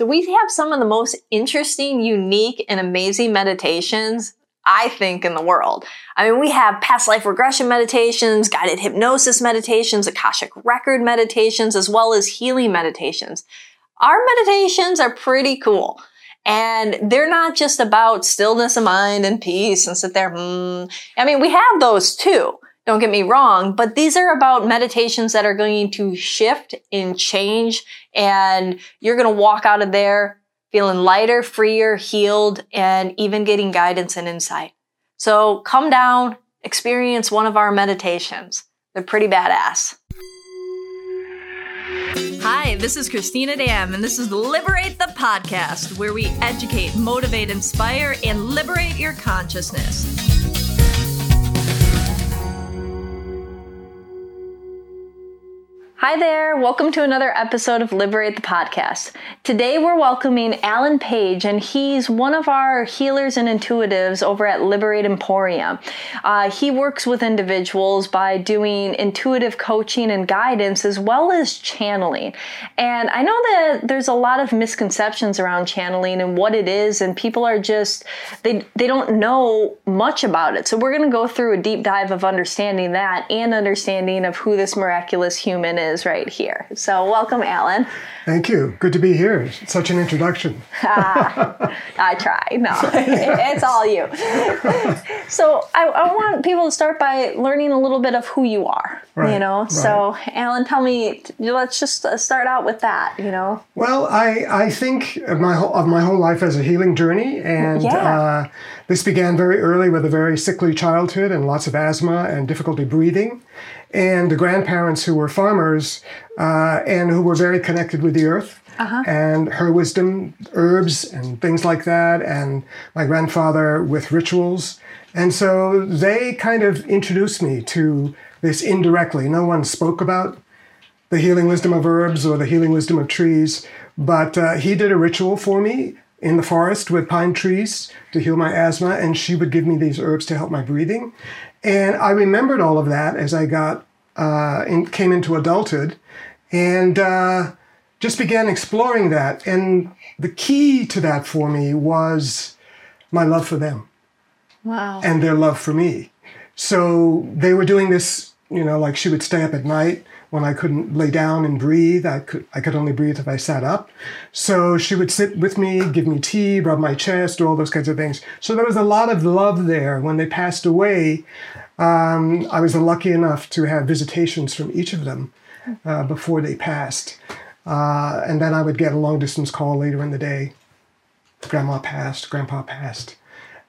So we have some of the most interesting, unique, and amazing meditations I think, in the world. I mean, we have past life regression meditations, guided hypnosis meditations, Akashic record meditations, as well as healing meditations. Our meditations are pretty cool. And they're not just about stillness of mind and peace and sit there, hmm. I mean, we have those too. Don't get me wrong, but these are about meditations that are going to shift and change and you're going to walk out of there feeling lighter, freer, healed, and even getting guidance and insight. So come down, experience one of our meditations. They're pretty badass. Hi, this is Christina Dam, and this is Liberate the Podcast, where we educate, motivate, inspire, and liberate your consciousness. Hi there, welcome to another episode of Liberate the Podcast. Today we're welcoming Alan Page, and he's one of our healers and intuitives over at Liberate Emporium. Uh, he works with individuals by doing intuitive coaching and guidance as well as channeling. And I know that there's a lot of misconceptions around channeling and what it is, and people are just, they, they don't know much about it. So we're going to go through a deep dive of understanding that and understanding of who this miraculous human is is right here. So, welcome, Alan. Thank you. Good to be here. Such an introduction. ah, I try. No, it's all you. So, I, I, want people to start by learning a little bit of who you are. Right, you know, right. so Alan, tell me. Let's just uh, start out with that. You know. Well, I I think of my whole of my whole life as a healing journey, and yeah. uh, this began very early with a very sickly childhood and lots of asthma and difficulty breathing and the grandparents who were farmers uh, and who were very connected with the earth uh-huh. and her wisdom, herbs and things like that, and my grandfather with rituals. And so they kind of introduced me to this indirectly. No one spoke about the healing wisdom of herbs or the healing wisdom of trees, but uh, he did a ritual for me in the forest with pine trees to heal my asthma, and she would give me these herbs to help my breathing. And I remembered all of that as I got uh, in, came into adulthood, and uh, just began exploring that. And the key to that for me was my love for them. Wow. And their love for me. So they were doing this, you know, like she would stay up at night when I couldn't lay down and breathe. I could I could only breathe if I sat up. So she would sit with me, give me tea, rub my chest, do all those kinds of things. So there was a lot of love there. When they passed away, um, I was lucky enough to have visitations from each of them uh, before they passed. Uh, and then I would get a long distance call later in the day. Grandma passed, grandpa passed.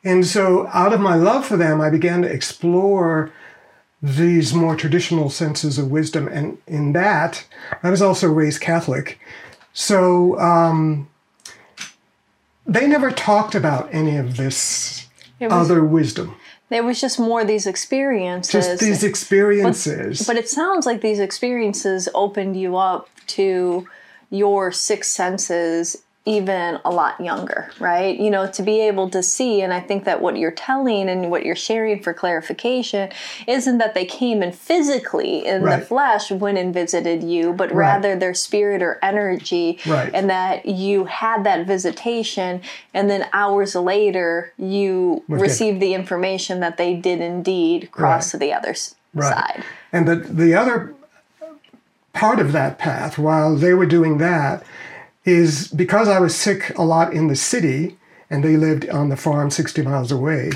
And so, out of my love for them, I began to explore these more traditional senses of wisdom. And in that, I was also raised Catholic. So um, they never talked about any of this was, other wisdom. It was just more these experiences. Just these experiences. But, but it sounds like these experiences opened you up to your six senses even a lot younger, right? You know, to be able to see, and I think that what you're telling and what you're sharing for clarification isn't that they came in physically in right. the flesh when and visited you, but right. rather their spirit or energy, right. and that you had that visitation, and then hours later you We're received the information that they did indeed cross to the other side. And the the other part of that path, while they were doing that is because I was sick a lot in the city and they lived on the farm 60 miles away,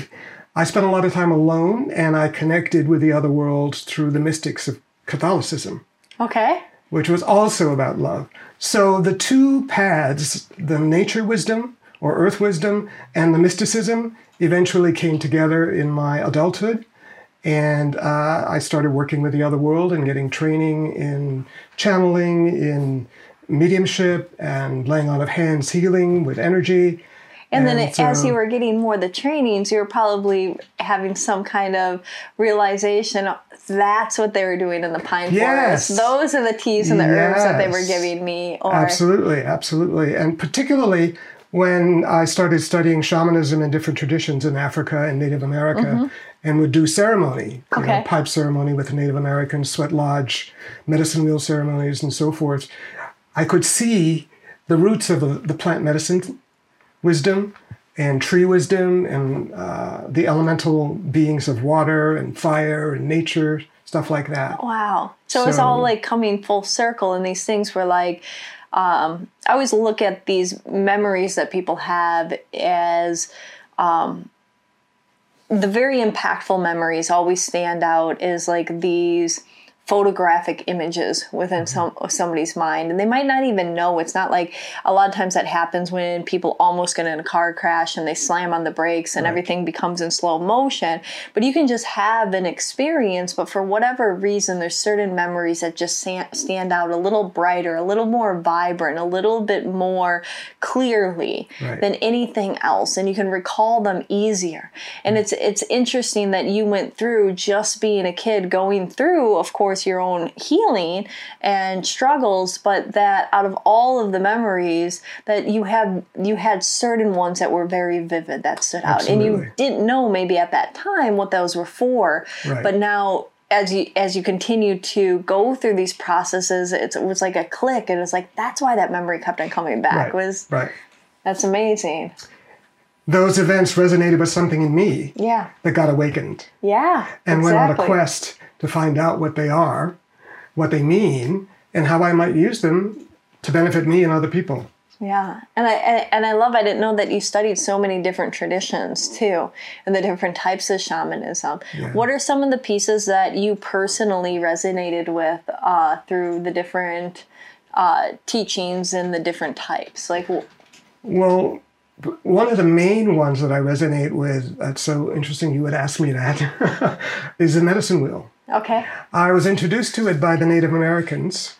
I spent a lot of time alone and I connected with the other world through the mystics of Catholicism. Okay. Which was also about love. So the two paths, the nature wisdom or earth wisdom and the mysticism, eventually came together in my adulthood. And uh, I started working with the other world and getting training in channeling, in mediumship and laying on of hands healing with energy. And, and then so, as you were getting more the trainings, you were probably having some kind of realization that's what they were doing in the pine yes. forest. Those are the teas and the yes. herbs that they were giving me. Or... Absolutely, absolutely. And particularly when I started studying shamanism and different traditions in Africa and Native America mm-hmm. and would do ceremony, okay. know, pipe ceremony with Native Americans, sweat lodge, medicine wheel ceremonies, and so forth. I could see the roots of the, plant medicine wisdom and tree wisdom and uh, the elemental beings of water and fire and nature, stuff like that. Wow. So, so it's all like coming full circle, and these things were like, um, I always look at these memories that people have as um, the very impactful memories always stand out as like these photographic images within mm-hmm. some somebody's mind and they might not even know it's not like a lot of times that happens when people almost get in a car crash and they slam on the brakes and right. everything becomes in slow motion but you can just have an experience but for whatever reason there's certain memories that just stand out a little brighter a little more vibrant a little bit more clearly right. than anything else and you can recall them easier and mm. it's it's interesting that you went through just being a kid going through of course course, your own healing and struggles, but that out of all of the memories that you had, you had certain ones that were very vivid that stood out, Absolutely. and you didn't know maybe at that time what those were for, right. but now as you as you continue to go through these processes, it was like a click, and it's like that's why that memory kept on coming back. Right. Was right. That's amazing. Those events resonated with something in me. Yeah. That got awakened. Yeah. And exactly. went on a quest to find out what they are, what they mean, and how I might use them to benefit me and other people. Yeah, and I and I love. I didn't know that you studied so many different traditions too, and the different types of shamanism. Yeah. What are some of the pieces that you personally resonated with uh, through the different uh, teachings and the different types? Like, well, one of the main ones that I resonate with. That's so interesting. You would ask me that is the medicine wheel. Okay. I was introduced to it by the Native Americans.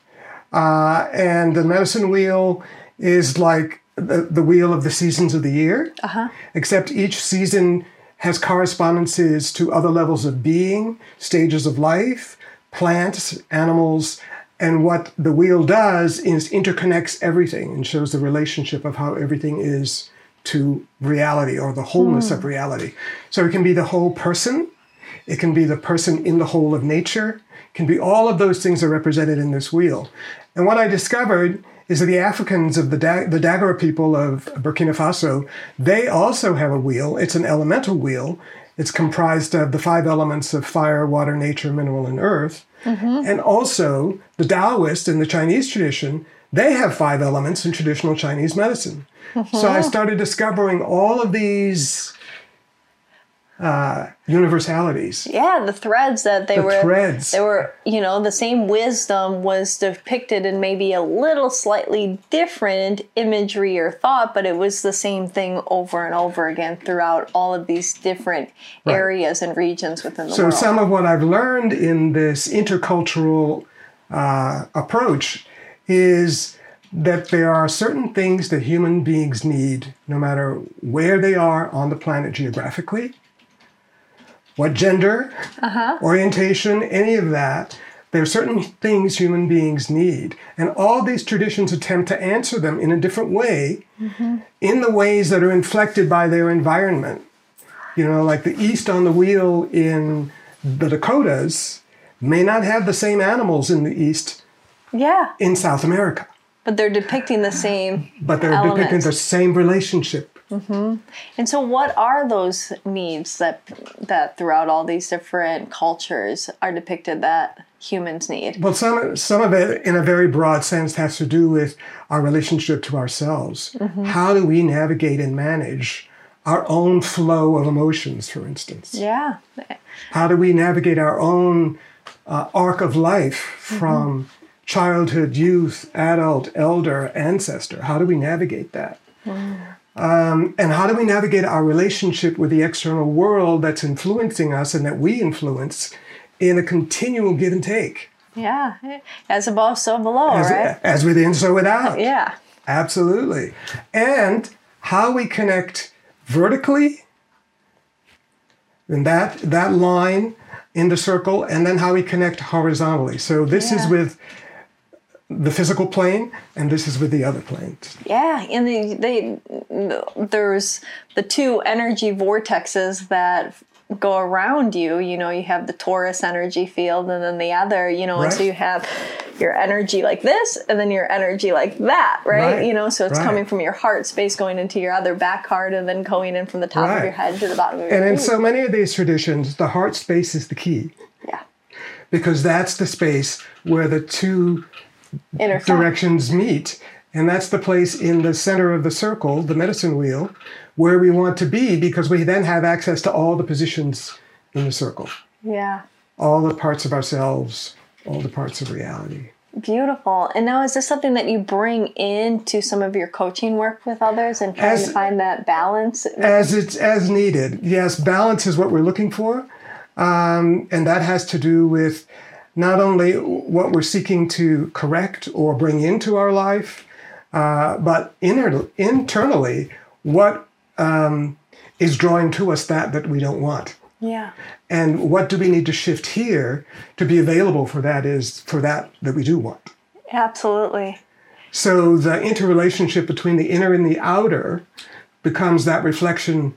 Uh, and the medicine wheel is like the, the wheel of the seasons of the year, uh-huh. except each season has correspondences to other levels of being, stages of life, plants, animals, and what the wheel does is interconnects everything and shows the relationship of how everything is to reality or the wholeness mm. of reality. So it can be the whole person, it can be the person in the whole of nature. It can be all of those things are represented in this wheel. And what I discovered is that the Africans of the, da- the Dagara people of Burkina Faso, they also have a wheel. It's an elemental wheel. It's comprised of the five elements of fire, water, nature, mineral, and earth. Mm-hmm. And also, the Taoist in the Chinese tradition, they have five elements in traditional Chinese medicine. Mm-hmm. So I started discovering all of these uh, universalities. Yeah, the threads that they the were threads. They were, you know, the same wisdom was depicted in maybe a little slightly different imagery or thought, but it was the same thing over and over again throughout all of these different right. areas and regions within the so world. So some of what I've learned in this intercultural uh, approach is that there are certain things that human beings need no matter where they are on the planet geographically what gender, uh-huh. orientation, any of that. There are certain things human beings need. And all these traditions attempt to answer them in a different way, mm-hmm. in the ways that are inflected by their environment. You know, like the East on the wheel in the Dakotas may not have the same animals in the East yeah. in South America. But they're depicting the same. But they're elements. depicting the same relationship Mm-hmm. And so, what are those needs that that throughout all these different cultures are depicted that humans need? Well, some some of it, in a very broad sense, has to do with our relationship to ourselves. Mm-hmm. How do we navigate and manage our own flow of emotions, for instance? Yeah. How do we navigate our own uh, arc of life from mm-hmm. childhood, youth, adult, elder, ancestor? How do we navigate that? Mm. Um, and how do we navigate our relationship with the external world that's influencing us and that we influence in a continual give and take? Yeah, as above, so below, as, right? As within, so without. Yeah. Absolutely. And how we connect vertically in that that line in the circle, and then how we connect horizontally. So this yeah. is with the physical plane, and this is with the other planes. Yeah, and they, they there's the two energy vortexes that go around you. You know, you have the torus energy field and then the other, you know, right. and so you have your energy like this and then your energy like that, right? right. You know, so it's right. coming from your heart space going into your other back heart and then going in from the top of your head to the bottom of your head. And feet. in so many of these traditions, the heart space is the key. Yeah. Because that's the space where the two Intersect. directions meet. And that's the place in the center of the circle, the medicine wheel, where we want to be because we then have access to all the positions in the circle. Yeah. All the parts of ourselves, all the parts of reality. Beautiful. And now, is this something that you bring into some of your coaching work with others and trying as, to find that balance? As it's as needed. Yes, balance is what we're looking for, um, and that has to do with not only what we're seeking to correct or bring into our life, uh, but inner, internally, what um, is drawing to us that that we don't want. Yeah. And what do we need to shift here to be available for that is for that that we do want. Absolutely. So the interrelationship between the inner and the outer becomes that reflection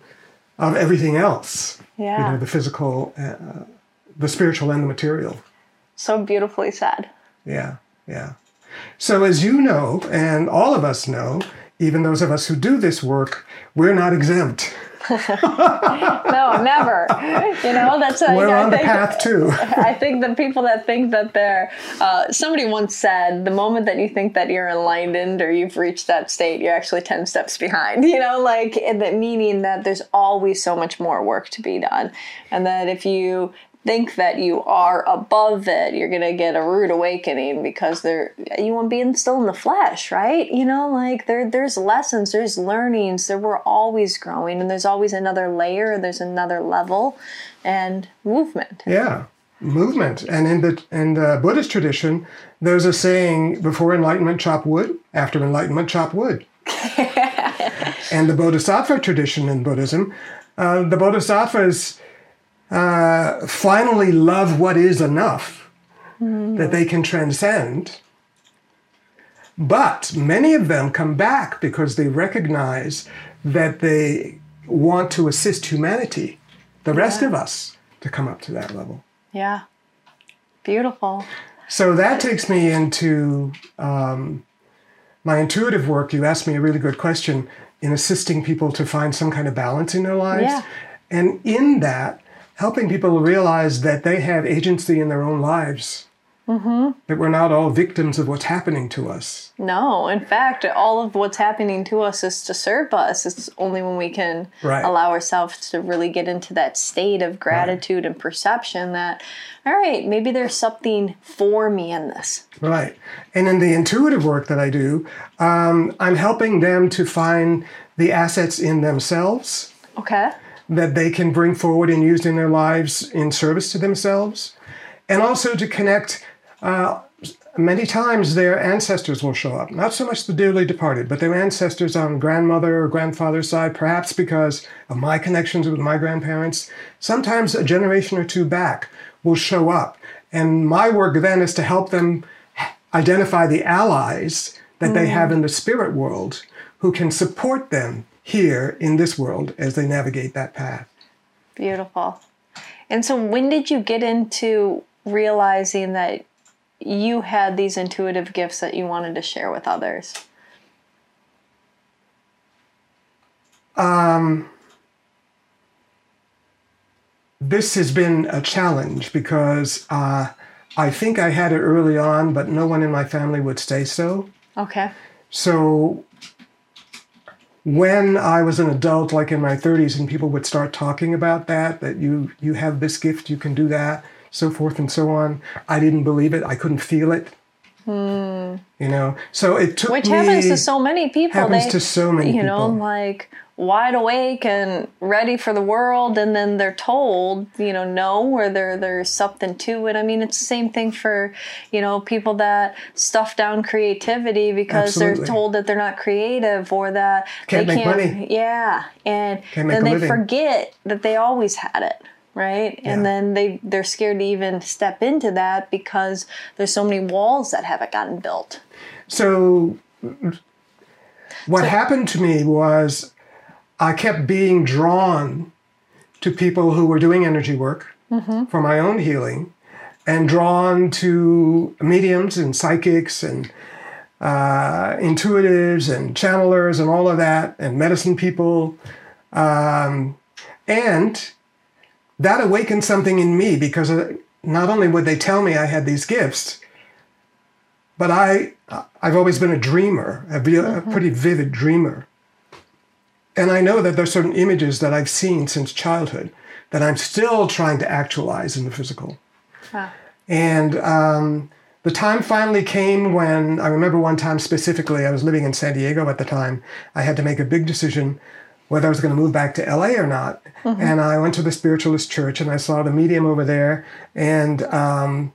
of everything else. Yeah. You know, the physical, uh, the spiritual, and the material. So beautifully said. Yeah, yeah. So as you know, and all of us know, even those of us who do this work, we're not exempt. no, never. You know, that's a, we're on think, the path too. I think the people that think that they're. Uh, somebody once said, the moment that you think that you're enlightened or you've reached that state, you're actually ten steps behind. You know, like the meaning that there's always so much more work to be done, and that if you think that you are above it, you're gonna get a rude awakening because there you won't be in, still in the flesh, right? You know, like there there's lessons, there's learnings, there we're always growing, and there's always another layer, there's another level, and movement. Yeah, movement. And in the in the Buddhist tradition, there's a saying: before enlightenment, chop wood; after enlightenment, chop wood. and the Bodhisattva tradition in Buddhism, uh, the Bodhisattvas uh, finally love what is enough mm. that they can transcend. But many of them come back because they recognize that they want to assist humanity, the yeah. rest of us, to come up to that level. Yeah. Beautiful. So that takes me into um, my intuitive work. You asked me a really good question in assisting people to find some kind of balance in their lives. Yeah. And in that, helping people realize that they have agency in their own lives. Mm-hmm. That we're not all victims of what's happening to us. No, in fact, all of what's happening to us is to serve us. It's only when we can right. allow ourselves to really get into that state of gratitude right. and perception that, all right, maybe there's something for me in this. Right. And in the intuitive work that I do, um, I'm helping them to find the assets in themselves. Okay that they can bring forward and use in their lives in service to themselves, and also to connect. Uh, many times their ancestors will show up, not so much the dearly departed, but their ancestors on grandmother or grandfather's side, perhaps because of my connections with my grandparents. Sometimes a generation or two back will show up. And my work then is to help them identify the allies that mm. they have in the spirit world who can support them here in this world as they navigate that path. Beautiful. And so, when did you get into realizing that you had these intuitive gifts that you wanted to share with others? Um, this has been a challenge because uh, I think I had it early on, but no one in my family would say so. Okay. So when I was an adult, like in my 30s, and people would start talking about that, that you you have this gift, you can do that, so forth and so on, I didn't believe it. I couldn't feel it. Hmm. You know, so it took which me, happens to so many people. Happens they, to so many. You know, like wide awake and ready for the world and then they're told you know no or there there's something to it i mean it's the same thing for you know people that stuff down creativity because Absolutely. they're told that they're not creative or that can't they can't money. yeah and then they forget that they always had it right yeah. and then they they're scared to even step into that because there's so many walls that haven't gotten built so what so, happened to me was I kept being drawn to people who were doing energy work mm-hmm. for my own healing and drawn to mediums and psychics and uh, intuitives and channelers and all of that and medicine people. Um, and that awakened something in me because not only would they tell me I had these gifts, but I, I've always been a dreamer, a, mm-hmm. a pretty vivid dreamer. And I know that there's certain images that I've seen since childhood that I'm still trying to actualize in the physical. Wow. And um, the time finally came when I remember one time specifically, I was living in San Diego at the time. I had to make a big decision whether I was going to move back to LA or not. Mm-hmm. And I went to the spiritualist church and I saw the medium over there. And um,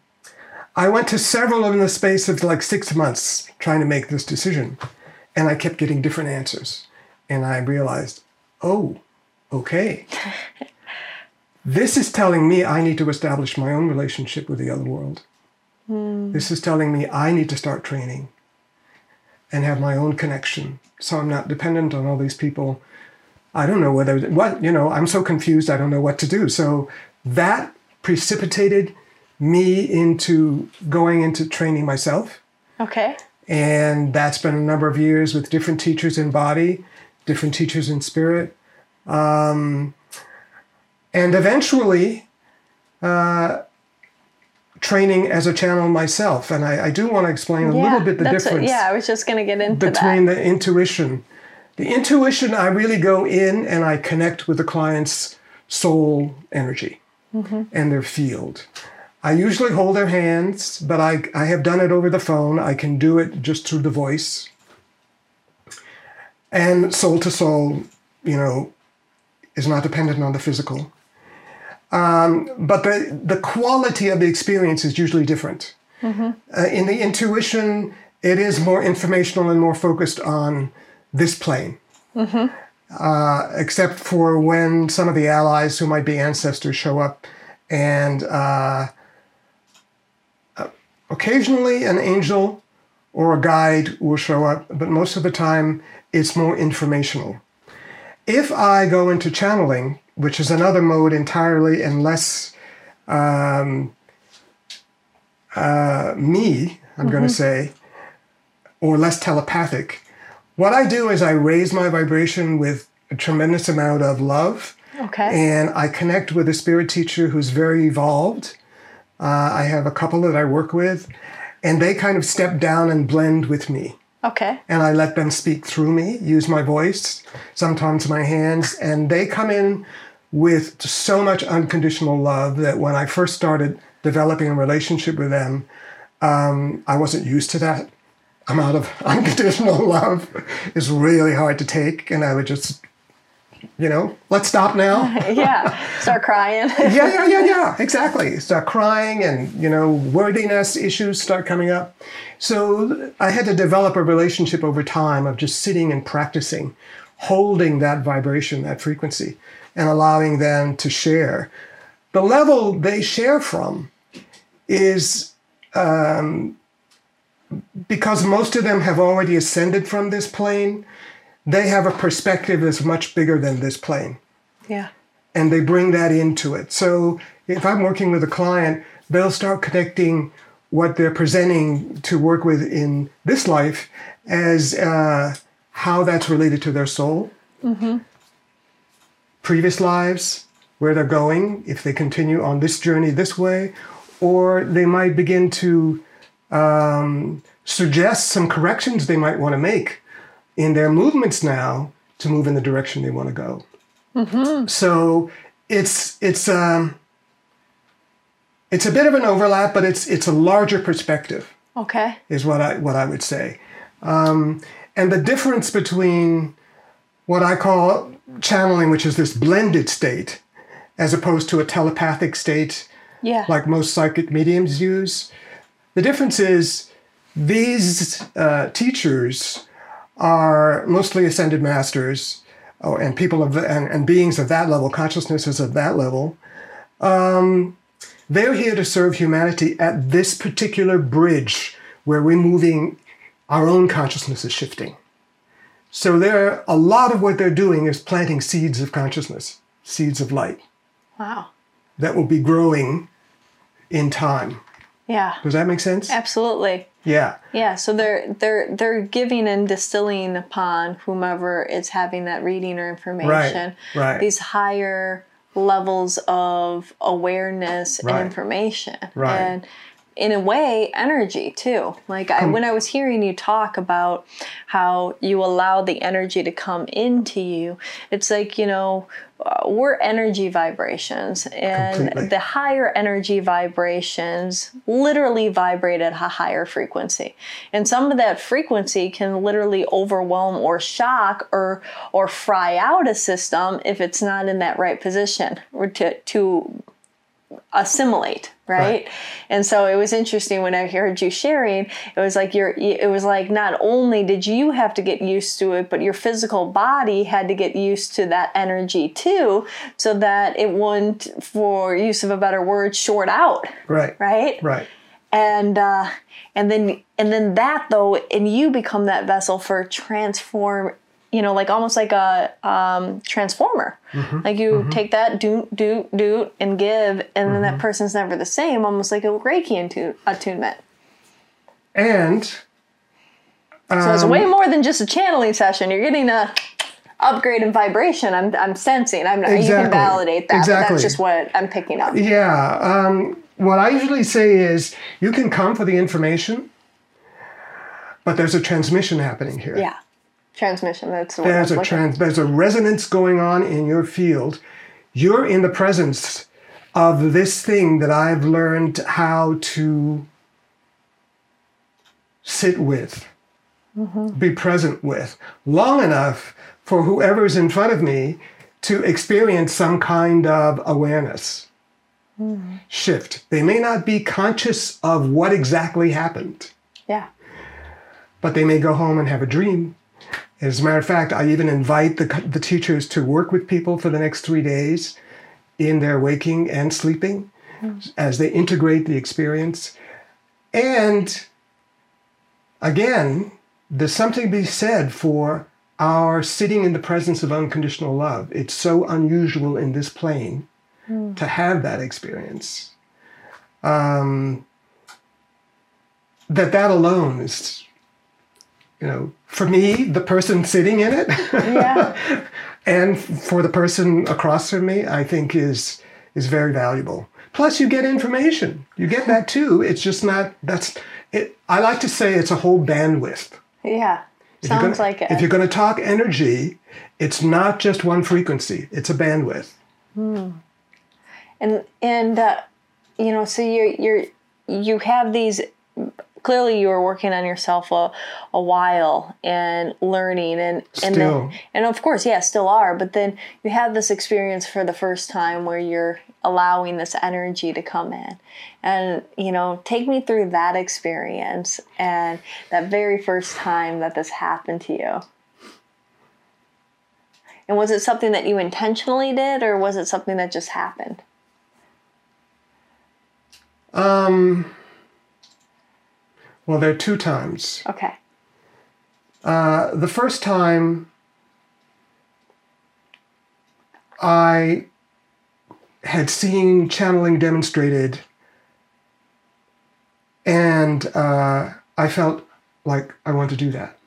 I went to several in the space of like six months trying to make this decision. And I kept getting different answers. And I realized, oh, okay. this is telling me I need to establish my own relationship with the other world. Mm. This is telling me I need to start training and have my own connection. So I'm not dependent on all these people. I don't know whether, what, you know, I'm so confused, I don't know what to do. So that precipitated me into going into training myself. Okay. And that's been a number of years with different teachers in body, different teachers in spirit. Um, and eventually, uh, training as a channel myself. And I, I do want to explain a yeah, little bit the difference. yeah, I was just going to get into between that. the intuition. The intuition, I really go in and I connect with the client's soul energy mm-hmm. and their field. I usually hold their hands, but I, I have done it over the phone. I can do it just through the voice. And soul to soul, you know, is not dependent on the physical. Um, but the, the quality of the experience is usually different. Mm-hmm. Uh, in the intuition, it is more informational and more focused on this plane. Mm-hmm. Uh, except for when some of the allies who might be ancestors show up and uh, Occasionally, an angel or a guide will show up, but most of the time, it's more informational. If I go into channeling, which is another mode entirely and less um, uh, me, I'm mm-hmm. going to say, or less telepathic, what I do is I raise my vibration with a tremendous amount of love. Okay. And I connect with a spirit teacher who's very evolved uh, I have a couple that I work with, and they kind of step down and blend with me. Okay. And I let them speak through me, use my voice, sometimes my hands, and they come in with so much unconditional love that when I first started developing a relationship with them, um, I wasn't used to that amount of unconditional love. is really hard to take, and I would just you know, let's stop now. yeah, start crying. yeah, yeah, yeah, yeah, exactly. Start crying, and you know, worthiness issues start coming up. So I had to develop a relationship over time of just sitting and practicing, holding that vibration, that frequency, and allowing them to share. The level they share from is um, because most of them have already ascended from this plane they have a perspective that's much bigger than this plane. Yeah. And they bring that into it. So if I'm working with a client, they'll start connecting what they're presenting to work with in this life as uh, how that's related to their soul, mm-hmm. previous lives, where they're going, if they continue on this journey this way, or they might begin to um, suggest some corrections they might want to make in their movements now to move in the direction they want to go. Mm-hmm. So it's it's um, it's a bit of an overlap, but it's it's a larger perspective. Okay, is what I what I would say, um, and the difference between what I call channeling, which is this blended state, as opposed to a telepathic state, yeah. like most psychic mediums use. The difference is these uh, teachers are mostly ascended masters oh, and people of and, and, beings of that level, consciousnesses of that level. Um, they're here to serve humanity at this particular bridge where we're moving, our own consciousness is shifting. So there, a lot of what they're doing is planting seeds of consciousness, seeds of light. Wow. That will be growing in time. Yeah. Does that make sense? Absolutely. Yeah. Yeah, so they're they're they're giving and distilling upon whomever is having that reading or information Right, right. these higher levels of awareness Right. and information. Right. And in a way, energy too. Like I, when I was hearing you talk about how you allow the energy to come into you, it's like you know uh, we're energy vibrations, and Completely. the higher energy vibrations literally vibrate at a higher frequency, and some of that frequency can literally overwhelm or shock or or fry out a system if it's not in that right position or to to assimilate right? Right. and so it was interesting when i heard you sharing it was like you're it was like not only did you have to get used to it but your physical body had to get used to that energy too so that it wouldn't for use of a better word short out Right. right Right. and uh and then and then that though and you become that vessel for transform you know like almost like a um transformer. Like you take that do do do and give and then that person's never the same almost like a reiki attu- attunement. And so it's way more than just a channeling session. You're getting a upgrade in vibration. I'm i'm sensing. I'm you can validate that but Exactly. that's just what i'm picking up. Yeah, um, what I usually say is you can come for the information, but there's a transmission happening here. yeah transmission that's the There's a trans there's a resonance going on in your field. You're in the presence of this thing that I've learned how to sit with, mm-hmm. be present with, long enough for whoever's in front of me to experience some kind of awareness mm-hmm. shift. They may not be conscious of what exactly happened yeah but they may go home and have a dream. As a matter of fact, I even invite the, the teachers to work with people for the next three days in their waking and sleeping as they integrate the experience. And again, there's something to be said for our sitting in the presence of unconditional love. It's so unusual in this plane to have that experience. Um, that that alone is you know, for me, the person sitting in it, yeah and for the person across from me, I think is is very valuable. Plus, you get information. You get that too. It's just not. That's it. I like to say it's a whole bandwidth. yeah If sounds gonna- like it If you're going to talk energy, it's not just one frequency. It's a bandwidth. Hmm. and and uh, you know so you're you're you have these clearly you were working on yourself a, a while and learning and and then, and of course yeah still are but then you have this experience for the first time where you're allowing this energy to come in. And you know take me through that experience and that very first time that this happened to you. And was it something that you intentionally did or was it something that just happened? Um. Well, there are two times. okay Uh, the first time I had seen channeling demonstrated, and uh, I felt like I want to do that.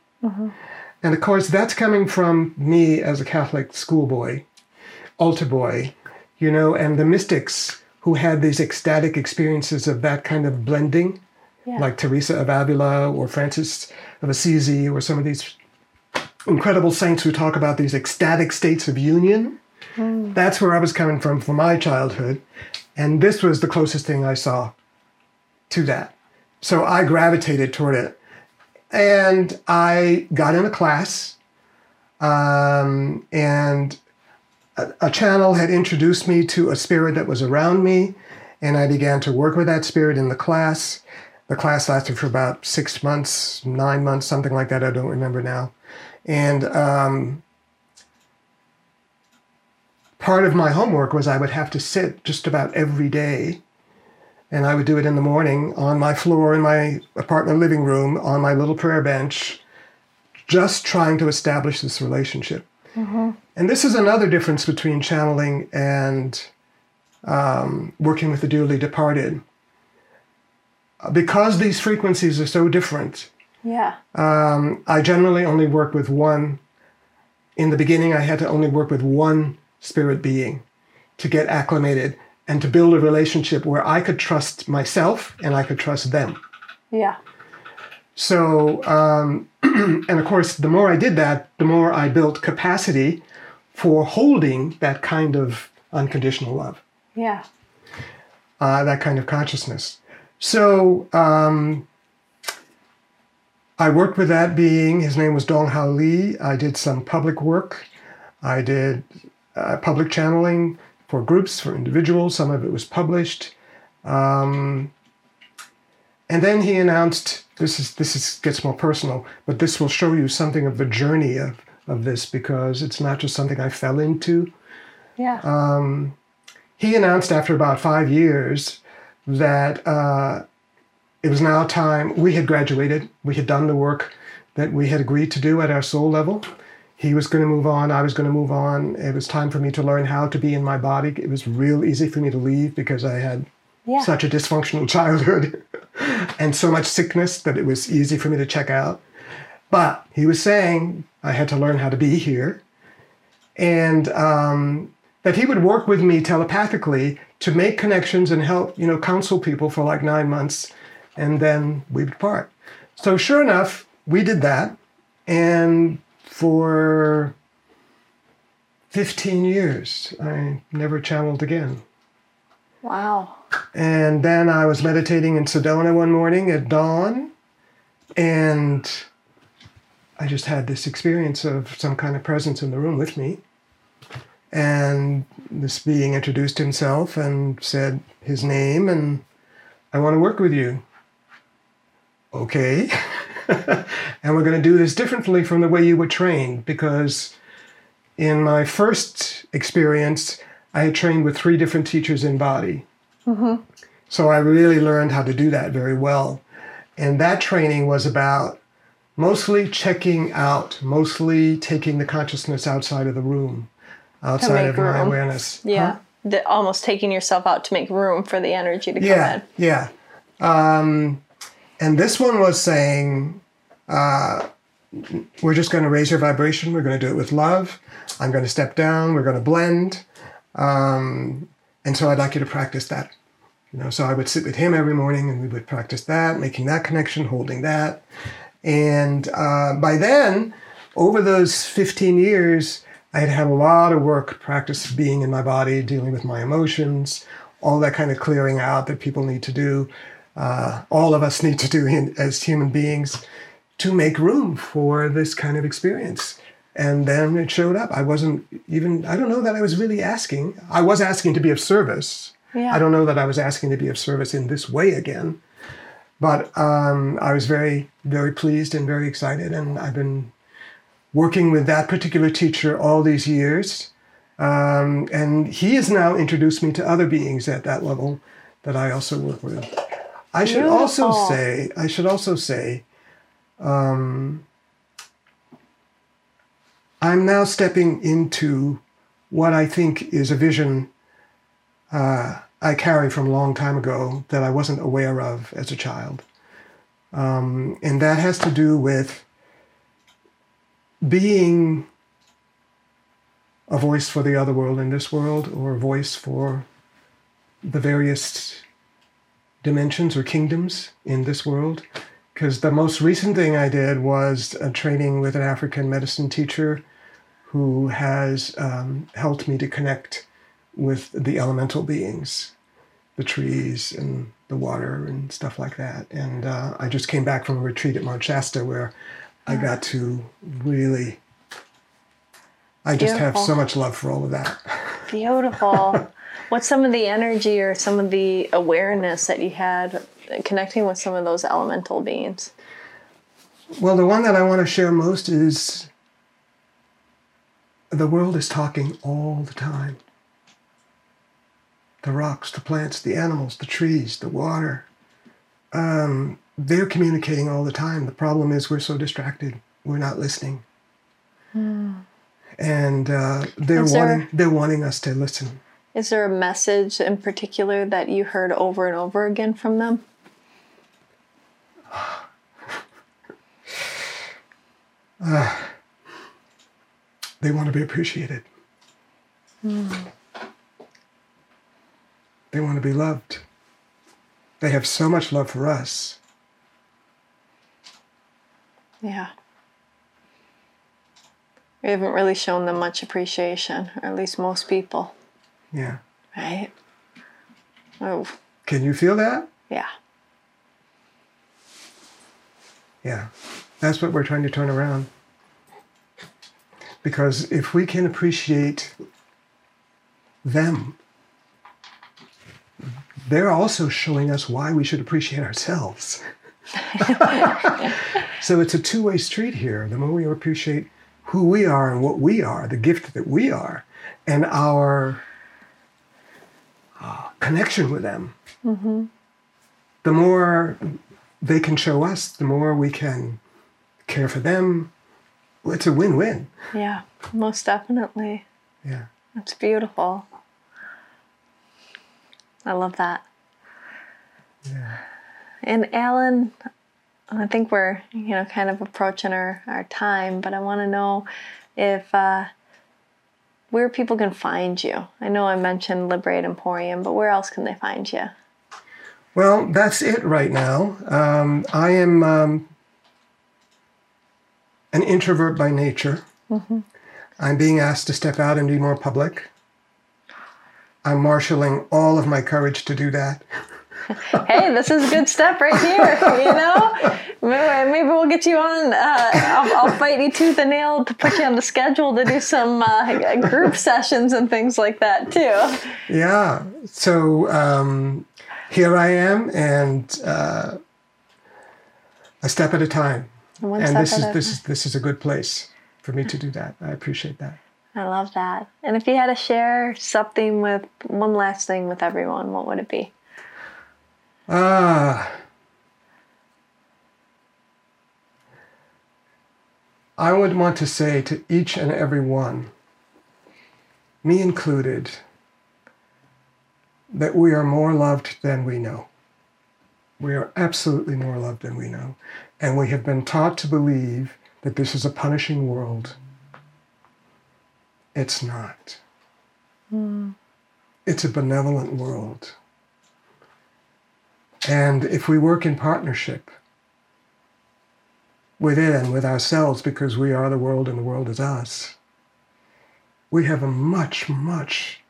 And of course, that's coming from me as a Catholic schoolboy, altar boy, you know, and the mystics who had these ecstatic experiences of that kind of blending Yeah. like Teresa of Avila or Francis of Assisi or some of these incredible saints who talk about these ecstatic states of union. That's where I was coming from for my childhood. And this was the closest thing I saw to that. So I gravitated toward it. And I got in a class, um, and a, a channel had introduced me to a spirit that was around me. And I began to work with that spirit in the class. The class lasted for about six months, nine months, something like that. I don't remember now. And um, part of my homework was I would have to sit just about every day. And I would do it in the morning on my floor in my apartment living room on my little prayer bench, just trying to establish this relationship. And this is another difference between channeling and um, working with the dearly departed. Because these frequencies are so different, yeah, um, I generally only work with one. In the beginning, I had to only work with one spirit being to get acclimated and to build a relationship where I could trust myself and I could trust them. Yeah. So, um, and of course, the more I did that, the more I built capacity for holding that kind of unconditional love. Yeah. Uh, that kind of consciousness. So, um, I worked with that being. His name was Dong Hao Lee. I did some public work. I did uh, public channeling for groups, for individuals. Some of it was published. Um, and then he announced this is this is gets more personal, but this will show you something of the journey of, of this because it's not just something I fell into. Yeah. Um, he announced after about five years that uh, it was now time. We had graduated. We had done the work that we had agreed to do at our soul level. He was going to move on. I was going to move on. It was time for me to learn how to be in my body. It was real easy for me to leave because I had yeah. such a dysfunctional childhood and so much sickness that it was easy for me to check out. But he was saying I had to learn how to be here and um, that he would work with me telepathically to make connections and help, you know, counsel people for like nine months and then we would part. So sure enough, we did that. And for 15 years, I never channeled again. Wow. And then I was meditating in Sedona one morning at dawn, and I just had this experience of some kind of presence in the room with me. And this being introduced himself and said his name, and I want to work with you. Okay. and we're going to do this differently from the way you were trained because in my first experience, I had trained with three different teachers in body. Mm-hmm. So I really learned how to do that very well. And that training was about mostly checking out, mostly taking the consciousness outside of the room, outside of room. my awareness. Yeah. Huh? The, almost taking yourself out to make room for the energy to come yeah, in. Yeah. Um, and this one was saying, uh, we're just going to raise your vibration. We're going to do it with love. I'm going to step down. We're going to blend. Um, and so I'd like you to practice that. You know, so I would sit with him every morning and we would practice that, making that connection, holding that. And uh, by then, over those 15 years, I had had a lot of work, practice being in my body, dealing with my emotions, all that kind of clearing out that people need to do, uh, all of us need to do in, as human beings to make room for this kind of experience. And then it showed up. I wasn't even, I don't know that I was really asking. I was asking to be of service. Yeah. I don't know that I was asking to be of service in this way again. But um, I was very, very pleased and very excited. And I've been working with that particular teacher all these years. Um, and he has now introduced me to other beings at that level that I also work with. I should Beautiful. also say, I should also say, um, I'm now stepping into what I think is a vision uh, I carry from a long time ago that I wasn't aware of as a child. Um, and that has to do with being a voice for the other world in this world, or a voice for the various dimensions or kingdoms in this world because the most recent thing I did was a training with an African medicine teacher who has um, helped me to connect with the elemental beings, the trees and the water and stuff like that. And uh, I just came back from a retreat at Mount Shasta where I got to really. I just Beautiful. have so much love for all of that. Beautiful. What's some of the energy or some of the awareness that you had connecting with some of those elemental beings? Well, the one that I want to share most is the world is talking all the time. The rocks, the plants, the animals, the trees, the water. Um, they're communicating all the time. The problem is we're so distracted, we're not listening. Mm. And uh, they're wanting they're wanting us to listen. Is there a message in particular that you heard over and over again from them? Uh, they want to be appreciated. Mm. They want to be loved. They have so much love for us. Yeah. We haven't really shown them much appreciation, or at least most people. Yeah. Right? Oh. Can you feel that? Yeah. Yeah. That's what we're trying to turn around. Because if we can appreciate them, they're also showing us why we should appreciate ourselves. so it's a two way street here. The more we appreciate who we are and what we are, the gift that we are, and our uh, connection with them, mm-hmm. the more they can show us, the more we can care for them. It's a win win. Yeah, most definitely. Yeah. It's beautiful. I love that. Yeah. And Alan, I think we're, you know, kind of approaching our, our time, but I want to know if uh, where people can find you. I know I mentioned Liberate Emporium, but where else can they find you? Well, that's it right now. Um, I am um, an introvert by nature. Mm-hmm. I'm being asked to step out and be more public. I'm marshaling all of my courage to do that. hey, this is a good step right here. You know, maybe we'll get you on. Uh, I'll, I'll, fight you tooth and nail to put you on the schedule to do some uh, group sessions and things like that too. Yeah. So um, here I am, and uh, a step at a time. One and this is this is this is a good place for me to do that. I appreciate that. I love that. And if you had to share something with one last thing with everyone, what would it be? Ah. I would want to say to each and every one, me included, that we are more loved than we know. We are absolutely more loved than we know. And we have been taught to believe that this is a punishing world it's not. Mm. It's a benevolent world. And if we work in partnership with it and with ourselves, because we are the world and the world is us, we have a much, much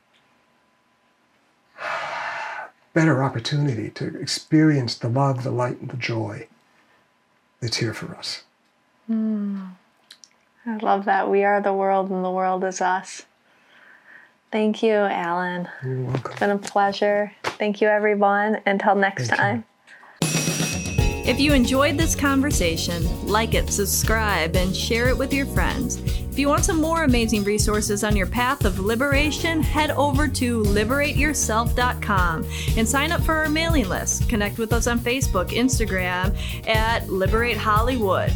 better opportunity to experience the love, the light, and the joy that's here for us. Mm. I love that. We are the world and the world is us. Thank you, Alan. You're welcome. It's been a pleasure. Thank you, everyone. Until next Thank time. You. If you enjoyed this conversation, like it, subscribe, and share it with your friends. If you want some more amazing resources on your path of liberation, head over to liberateyourself.com and sign up for our mailing list. Connect with us on Facebook, Instagram at Liberate Hollywood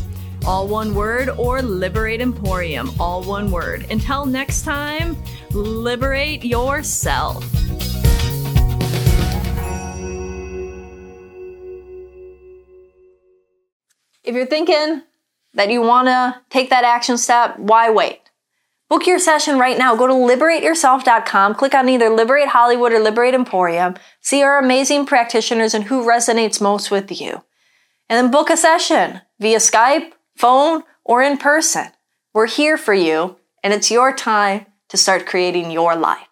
all one word, or Liberate Emporium, all one word. Until next time, liberate yourself. If you're thinking that you want to take that action step, why wait? Book your session right now. Go to liberateyourself.com, click on either Liberate Hollywood or Liberate Emporium, see our amazing practitioners and who resonates most with you. And then book a session via Skype phone, or in person. We're here for you, and it's your time to start creating your life.